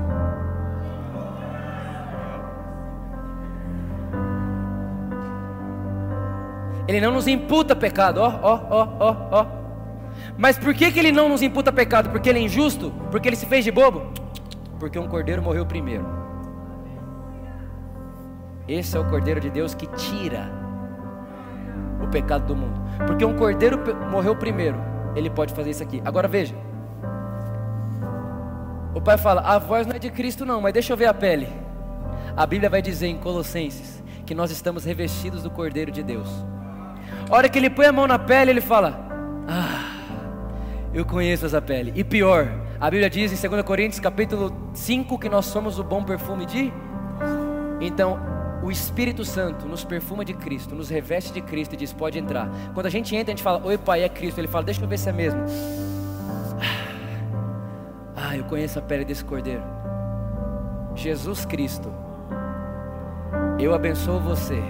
[SPEAKER 1] Ele não nos imputa pecado, ó, ó, ó, ó, ó. Mas por que, que ele não nos imputa pecado? Porque ele é injusto? Porque ele se fez de bobo? Porque um cordeiro morreu primeiro. Esse é o cordeiro de Deus que tira o pecado do mundo. Porque um cordeiro morreu primeiro, ele pode fazer isso aqui. Agora veja. O pai fala: a voz não é de Cristo, não, mas deixa eu ver a pele. A Bíblia vai dizer em Colossenses que nós estamos revestidos do cordeiro de Deus. A hora que ele põe a mão na pele, ele fala: Ah, eu conheço essa pele. E pior, a Bíblia diz em 2 Coríntios capítulo 5 que nós somos o bom perfume de. Então, o Espírito Santo nos perfuma de Cristo, nos reveste de Cristo e diz: pode entrar. Quando a gente entra, a gente fala: Oi, Pai, é Cristo. Ele fala: Deixa eu ver se é mesmo. Ah, eu conheço a pele desse cordeiro. Jesus Cristo, eu abençoo você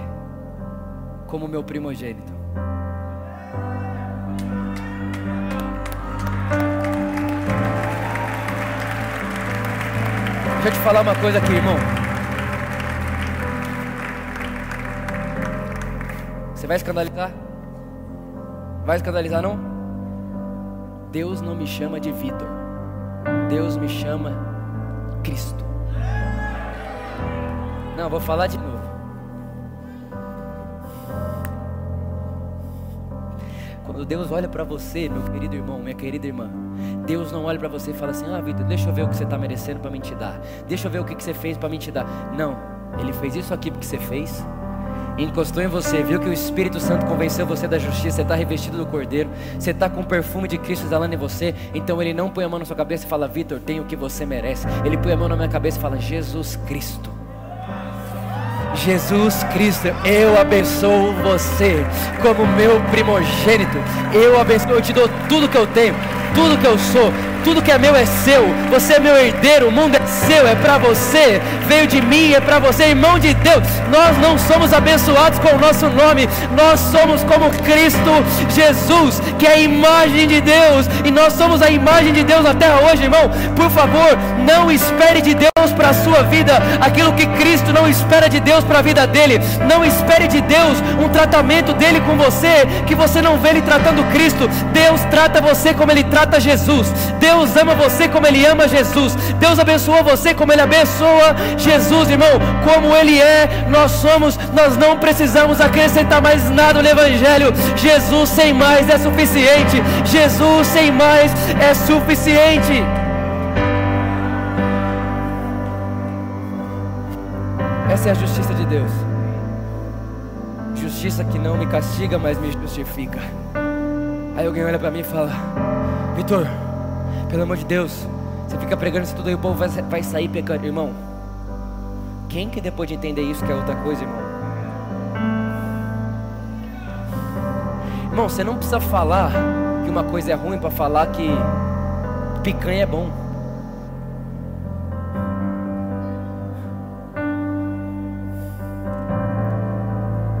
[SPEAKER 1] como meu primogênito. Deixa eu te falar uma coisa aqui, irmão. Você vai escandalizar? Vai escandalizar não? Deus não me chama de Vitor. Deus me chama Cristo. Não, vou falar de novo. Quando Deus olha para você, meu querido irmão, minha querida irmã, Deus não olha para você e fala assim: Ah, Vitor, deixa eu ver o que você está merecendo para me te dar. Deixa eu ver o que, que você fez para me te dar. Não, Ele fez isso aqui porque você fez encostou em você, viu que o Espírito Santo convenceu você da justiça, você está revestido do Cordeiro, você está com o perfume de Cristo exalando em você, então ele não põe a mão na sua cabeça e fala, Vitor, tem o que você merece. Ele põe a mão na minha cabeça e fala, Jesus Cristo. Jesus Cristo, eu abençoo você como meu primogênito. Eu abençoo, eu te dou tudo que eu tenho, tudo que eu sou, tudo que é meu é seu. Você é meu herdeiro, o mundo é seu, é para você. Veio de mim, é para você, irmão de Deus. Nós não somos abençoados com o nosso nome, nós somos como Cristo Jesus, que é a imagem de Deus, e nós somos a imagem de Deus até hoje, irmão. Por favor, não espere de Deus para a sua vida aquilo que Cristo não espera de Deus para a vida dele. Não espere de Deus um tratamento dele com você que você não vê ele tratando Cristo. Deus trata você como ele trata Jesus. Deus Deus ama você como Ele ama Jesus. Deus abençoa você como Ele abençoa Jesus, irmão. Como Ele é, nós somos. Nós não precisamos acrescentar mais nada no Evangelho. Jesus sem mais é suficiente. Jesus sem mais é suficiente. Essa é a justiça de Deus. Justiça que não me castiga, mas me justifica. Aí alguém olha para mim e fala: Vitor, pelo amor de Deus, você fica pregando isso tudo aí, o povo vai, vai sair pecando, irmão. Quem que depois de entender isso quer outra coisa, irmão? Irmão, você não precisa falar que uma coisa é ruim para falar que picanha é bom.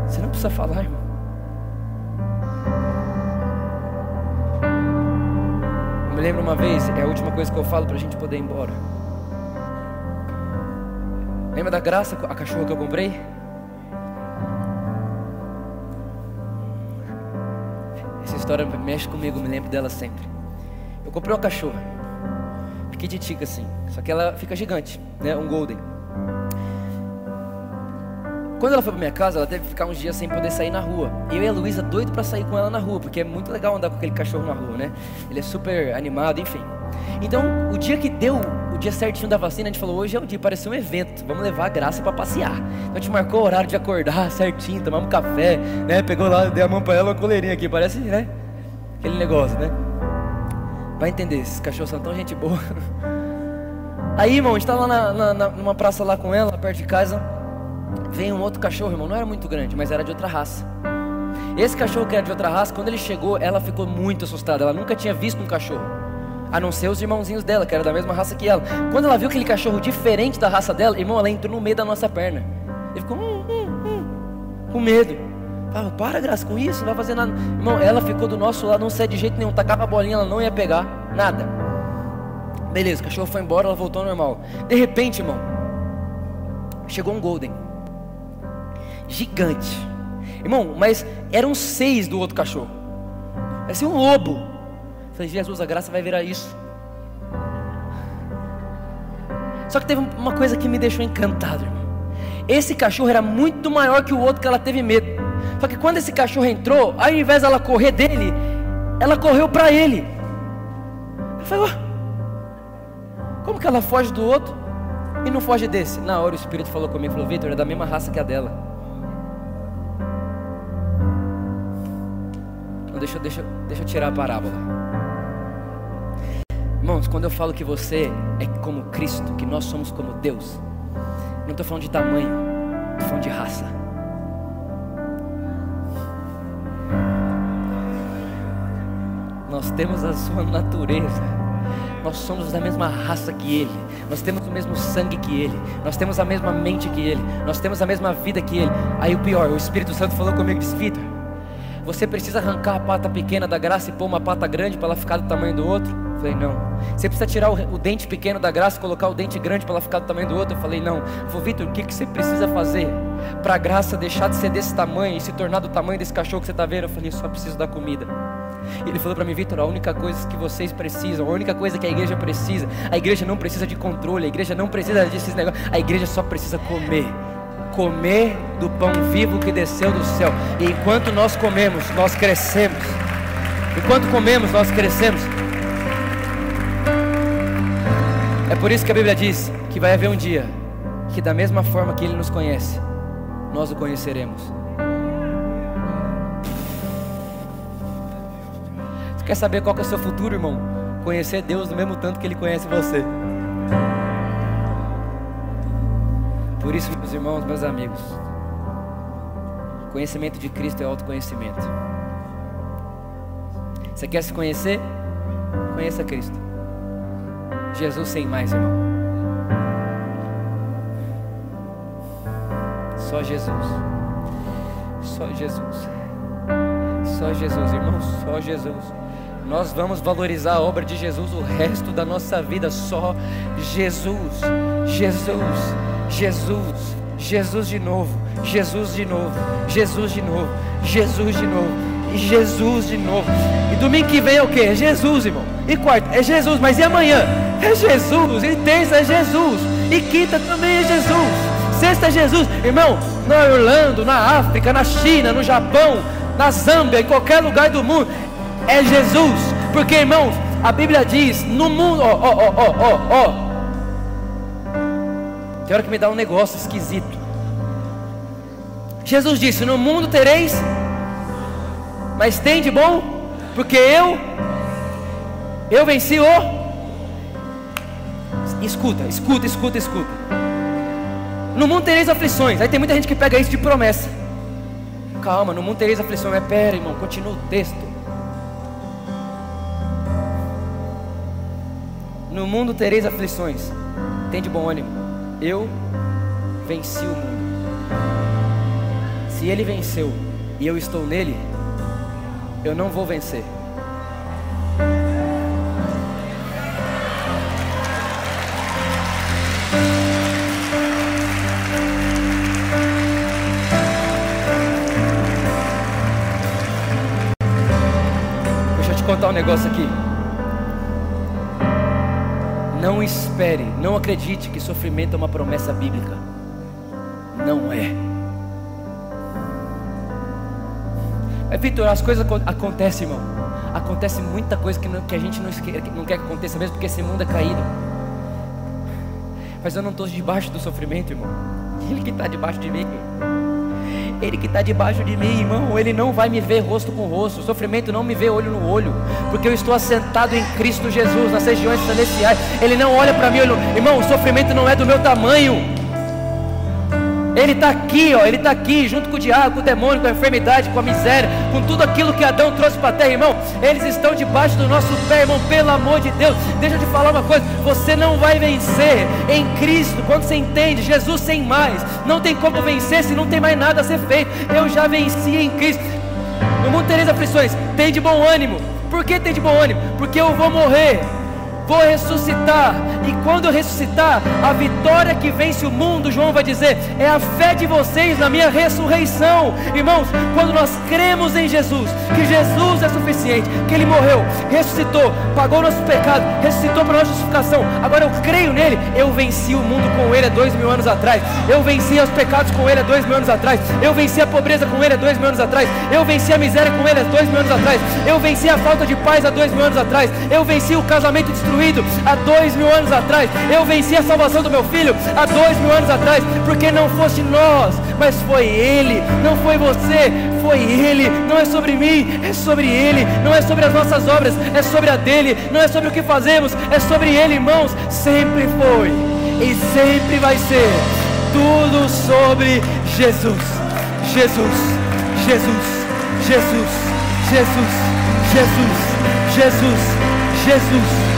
[SPEAKER 1] Você não precisa falar, irmão. Lembro uma vez, é a última coisa que eu falo para a gente poder ir embora. Lembra da graça, a cachorra que eu comprei? Essa história mexe comigo, me lembro dela sempre. Eu comprei uma cachorra, piquititica assim, só que ela fica gigante, né? Um golden. Quando ela foi pra minha casa, ela teve que ficar uns dias sem poder sair na rua. Eu e a Luísa doido para sair com ela na rua, porque é muito legal andar com aquele cachorro na rua, né? Ele é super animado, enfim. Então, o dia que deu o dia certinho da vacina, a gente falou: hoje é o dia, pareceu um evento, vamos levar a graça para passear. Então a gente marcou o horário de acordar certinho, tomamos café, né? Pegou lá, dei a mão para ela, uma coleirinha aqui, parece, né? Aquele negócio, né? Vai entender, esses cachorros são tão gente boa. Aí, irmão, a gente tava lá na, na, numa praça lá com ela, perto de casa. Veio um outro cachorro, irmão, não era muito grande, mas era de outra raça. Esse cachorro que era de outra raça, quando ele chegou, ela ficou muito assustada. Ela nunca tinha visto um cachorro a não ser os irmãozinhos dela, que era da mesma raça que ela. Quando ela viu aquele cachorro diferente da raça dela, irmão, ela entrou no meio da nossa perna. Ele ficou hum, hum, hum, com medo. Falava, para, Graça, com isso, não vai fazer nada. Irmão, ela ficou do nosso lado, não sai de jeito nenhum. Tacava a bolinha, ela não ia pegar, nada. Beleza, o cachorro foi embora, ela voltou ao normal. De repente, irmão, chegou um Golden. Gigante. Irmão, mas eram seis do outro cachorro. Parecia um lobo. Falei, Jesus, a graça vai virar isso. Só que teve uma coisa que me deixou encantado, irmão. Esse cachorro era muito maior que o outro que ela teve medo. Só que quando esse cachorro entrou, ao invés dela correr dele, ela correu para ele. Eu falei, oh, como que ela foge do outro e não foge desse? Na hora o Espírito falou comigo, falou, Vitor, é da mesma raça que a dela. Deixa, deixa, deixa eu tirar a parábola. Irmãos, quando eu falo que você é como Cristo, que nós somos como Deus, não estou falando de tamanho, estou falando de raça. Nós temos a sua natureza. Nós somos da mesma raça que Ele. Nós temos o mesmo sangue que Ele. Nós temos a mesma mente que Ele. Nós temos a mesma vida que Ele. Aí o pior, o Espírito Santo falou comigo e Vitor, você precisa arrancar a pata pequena da graça e pôr uma pata grande para ela ficar do tamanho do outro? Eu falei, não. Você precisa tirar o, o, dente pequeno da graça e colocar o dente grande para ela ficar do tamanho do outro? Eu falei, não. Eu falei, Vitor, o que, que você precisa fazer para a graça deixar de ser desse tamanho e se tornar do tamanho desse cachorro que você está vendo? Eu falei, eu só preciso da comida. E ele falou para mim, Vitor, a única coisa que vocês precisam, a única coisa que a igreja precisa, a igreja não precisa de controle, a igreja não precisa desses negócios, a igreja só precisa comer comer do pão vivo que desceu do céu. E enquanto nós comemos, nós crescemos. Enquanto comemos, nós crescemos. É por isso que a Bíblia diz que vai haver um dia que, da mesma forma que Ele nos conhece, nós o conheceremos. Você quer saber qual que é o seu futuro, irmão? Conhecer Deus do mesmo tanto que Ele conhece você. Por isso, meus irmãos, meus amigos, conhecimento de Cristo é autoconhecimento. Você quer se conhecer? Conheça Cristo. Jesus sem mais, irmão. Só Jesus. Só Jesus. Só Jesus, irmão, só Jesus. Nós vamos valorizar a obra de Jesus o resto da nossa vida. Só Jesus. Jesus. Jesus, Jesus de novo, Jesus de novo, Jesus de novo, Jesus de novo, e Jesus de novo. E domingo que vem é o que? É Jesus, irmão. E quarta é Jesus, mas e amanhã? É Jesus. E terça é Jesus. E quinta também é Jesus. Sexta é Jesus. Irmão, na Orlando, na África, na China, no Japão, na Zâmbia, em qualquer lugar do mundo, é Jesus. Porque, irmãos, a Bíblia diz: no mundo, ó, ó, ó, ó, ó, tem hora que me dá um negócio esquisito. Jesus disse: No mundo tereis, mas tem de bom, porque eu, eu venci o. Escuta, escuta, escuta, escuta. No mundo tereis aflições. Aí tem muita gente que pega isso de promessa. calma, no mundo tereis aflição. Mas pera, irmão, continua o texto. No mundo tereis aflições. Tem de bom ânimo. Eu venci o mundo. Se ele venceu e eu estou nele, eu não vou vencer. Deixa eu te contar um negócio aqui. Espere, não acredite que sofrimento é uma promessa bíblica. Não é. Mas Vitor, as coisas acontecem, irmão. Acontece muita coisa que, não, que a gente não, não quer que aconteça mesmo, porque esse mundo é caído. Mas eu não estou debaixo do sofrimento, irmão. Ele que está debaixo de mim. Ele que está debaixo de mim, irmão, ele não vai me ver rosto com rosto. O sofrimento não me vê olho no olho, porque eu estou assentado em Cristo Jesus, nas regiões celestiais. Ele não olha para mim, olho... irmão, o sofrimento não é do meu tamanho. Ele está aqui, ó, ele está aqui, junto com o diabo, com o demônio, com a enfermidade, com a miséria, com tudo aquilo que Adão trouxe para a terra, irmão. Eles estão debaixo do nosso pé, irmão, pelo amor de Deus. Deixa eu te falar uma coisa: você não vai vencer em Cristo quando você entende, Jesus sem mais. Não tem como vencer se não tem mais nada a ser feito. Eu já venci em Cristo. No mundo tereis aflições, tem de bom ânimo. Por que tem de bom ânimo? Porque eu vou morrer vou ressuscitar, e quando eu ressuscitar, a vitória que vence o mundo, João vai dizer, é a fé de vocês na minha ressurreição. Irmãos, quando nós cremos em Jesus, que Jesus é suficiente, que Ele morreu, ressuscitou, pagou nosso pecado, ressuscitou para nossa justificação, agora eu creio nele, eu venci o mundo com Ele há dois mil anos atrás, eu venci os pecados com Ele há dois mil anos atrás, eu venci a pobreza com Ele há dois mil anos atrás, eu venci a miséria com Ele há dois mil anos atrás, eu venci a falta de paz há dois mil anos atrás, eu venci o casamento destruído destruído há dois mil anos atrás. Eu venci a salvação do meu filho há dois mil anos atrás, porque não fosse nós, mas foi Ele, não foi você, foi Ele. Não é sobre mim, é sobre Ele. Não é sobre as nossas obras, é sobre a dele. Não é sobre o que fazemos, é sobre Ele, irmãos. Sempre foi e sempre vai ser tudo sobre Jesus. Jesus, Jesus, Jesus, Jesus, Jesus, Jesus, Jesus.